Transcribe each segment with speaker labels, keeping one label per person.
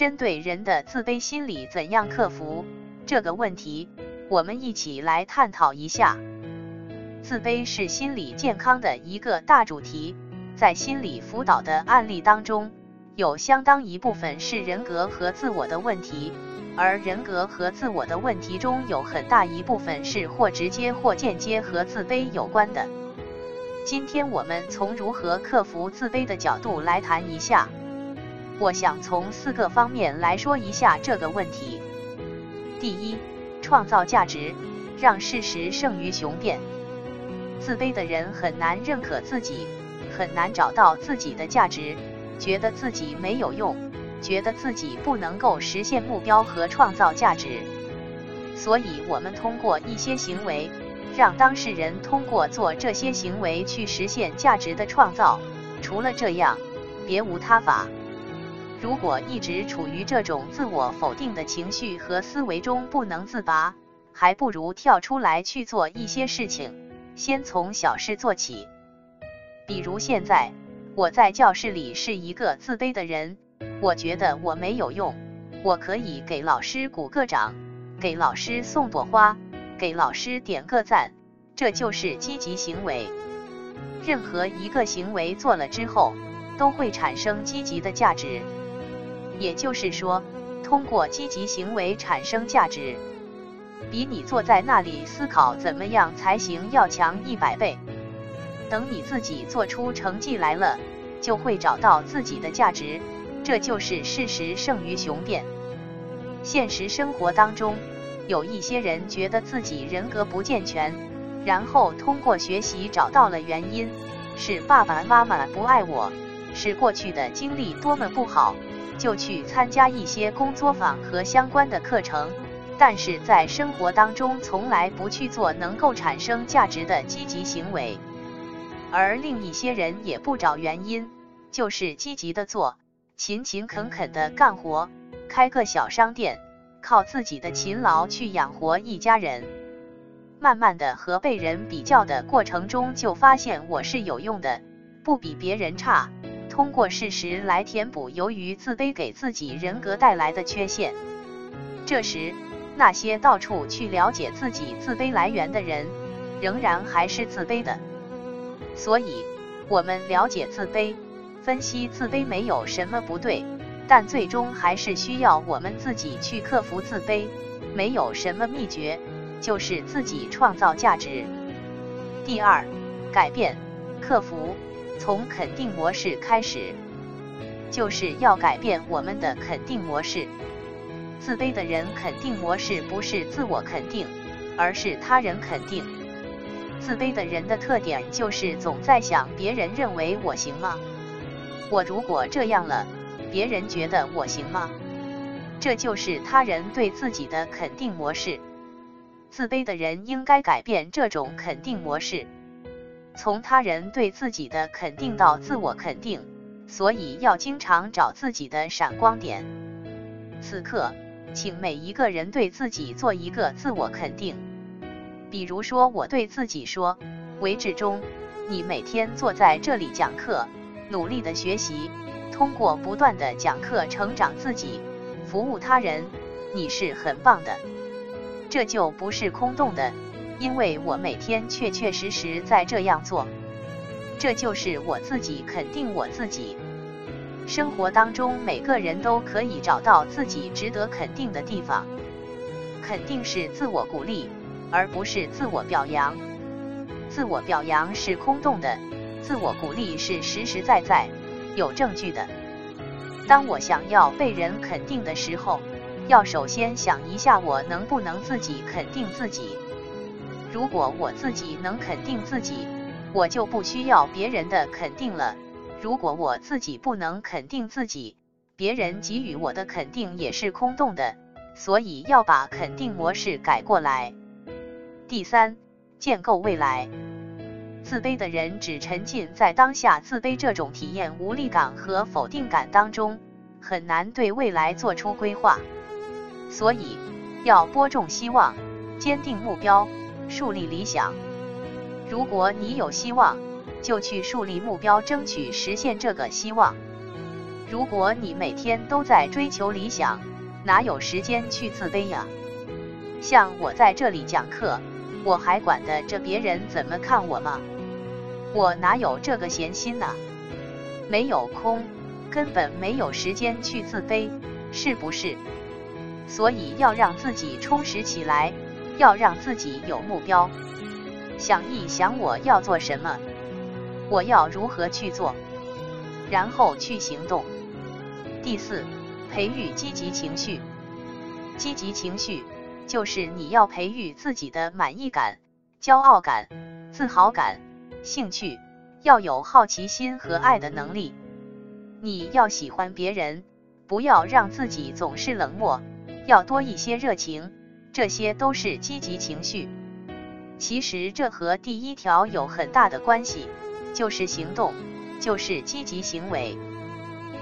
Speaker 1: 针对人的自卑心理怎样克服这个问题，我们一起来探讨一下。自卑是心理健康的一个大主题，在心理辅导的案例当中，有相当一部分是人格和自我的问题，而人格和自我的问题中有很大一部分是或直接或间接和自卑有关的。今天我们从如何克服自卑的角度来谈一下。我想从四个方面来说一下这个问题。第一，创造价值，让事实胜于雄辩。自卑的人很难认可自己，很难找到自己的价值，觉得自己没有用，觉得自己不能够实现目标和创造价值。所以，我们通过一些行为，让当事人通过做这些行为去实现价值的创造。除了这样，别无他法。如果一直处于这种自我否定的情绪和思维中不能自拔，还不如跳出来去做一些事情，先从小事做起。比如现在，我在教室里是一个自卑的人，我觉得我没有用，我可以给老师鼓个掌，给老师送朵花，给老师点个赞，这就是积极行为。任何一个行为做了之后，都会产生积极的价值。也就是说，通过积极行为产生价值，比你坐在那里思考怎么样才行要强一百倍。等你自己做出成绩来了，就会找到自己的价值。这就是事实胜于雄辩。现实生活当中，有一些人觉得自己人格不健全，然后通过学习找到了原因，是爸爸妈妈不爱我，是过去的经历多么不好。就去参加一些工作坊和相关的课程，但是在生活当中从来不去做能够产生价值的积极行为。而另一些人也不找原因，就是积极的做，勤勤恳恳的干活，开个小商店，靠自己的勤劳去养活一家人。慢慢的和被人比较的过程中，就发现我是有用的，不比别人差。通过事实来填补由于自卑给自己人格带来的缺陷。这时，那些到处去了解自己自卑来源的人，仍然还是自卑的。所以，我们了解自卑，分析自卑没有什么不对，但最终还是需要我们自己去克服自卑。没有什么秘诀，就是自己创造价值。第二，改变，克服。从肯定模式开始，就是要改变我们的肯定模式。自卑的人肯定模式不是自我肯定，而是他人肯定。自卑的人的特点就是总在想别人认为我行吗？我如果这样了，别人觉得我行吗？这就是他人对自己的肯定模式。自卑的人应该改变这种肯定模式。从他人对自己的肯定到自我肯定，所以要经常找自己的闪光点。此刻，请每一个人对自己做一个自我肯定。比如说，我对自己说：“韦志忠，你每天坐在这里讲课，努力的学习，通过不断的讲课成长自己，服务他人，你是很棒的。”这就不是空洞的。因为我每天确确实实在这样做，这就是我自己肯定我自己。生活当中每个人都可以找到自己值得肯定的地方。肯定是自我鼓励，而不是自我表扬。自我表扬是空洞的，自我鼓励是实实在在、有证据的。当我想要被人肯定的时候，要首先想一下我能不能自己肯定自己。如果我自己能肯定自己，我就不需要别人的肯定了。如果我自己不能肯定自己，别人给予我的肯定也是空洞的。所以要把肯定模式改过来。第三，建构未来。自卑的人只沉浸在当下自卑这种体验无力感和否定感当中，很难对未来做出规划。所以要播种希望，坚定目标。树立理想。如果你有希望，就去树立目标，争取实现这个希望。如果你每天都在追求理想，哪有时间去自卑呀？像我在这里讲课，我还管得着别人怎么看我吗？我哪有这个闲心呢？没有空，根本没有时间去自卑，是不是？所以要让自己充实起来，要让自己有目标，想一想我要做什么，我要如何去做，然后去行动。第四，培育积极情绪。积极情绪就是你要培育自己的满意感、骄傲感、自豪感、兴趣，要有好奇心和爱的能力。你要喜欢别人，不要让自己总是冷漠，要多一些热情，这些都是积极情绪。其实这和第一条有很大的关系，就是行动，就是积极行为。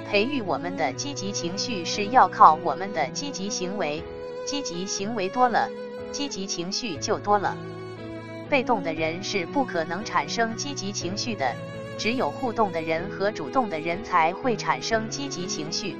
Speaker 1: 培育我们的积极情绪是要靠我们的积极行为，积极行为多了，积极情绪就多了。被动的人是不可能产生积极情绪的，只有互动的人和主动的人才会产生积极情绪。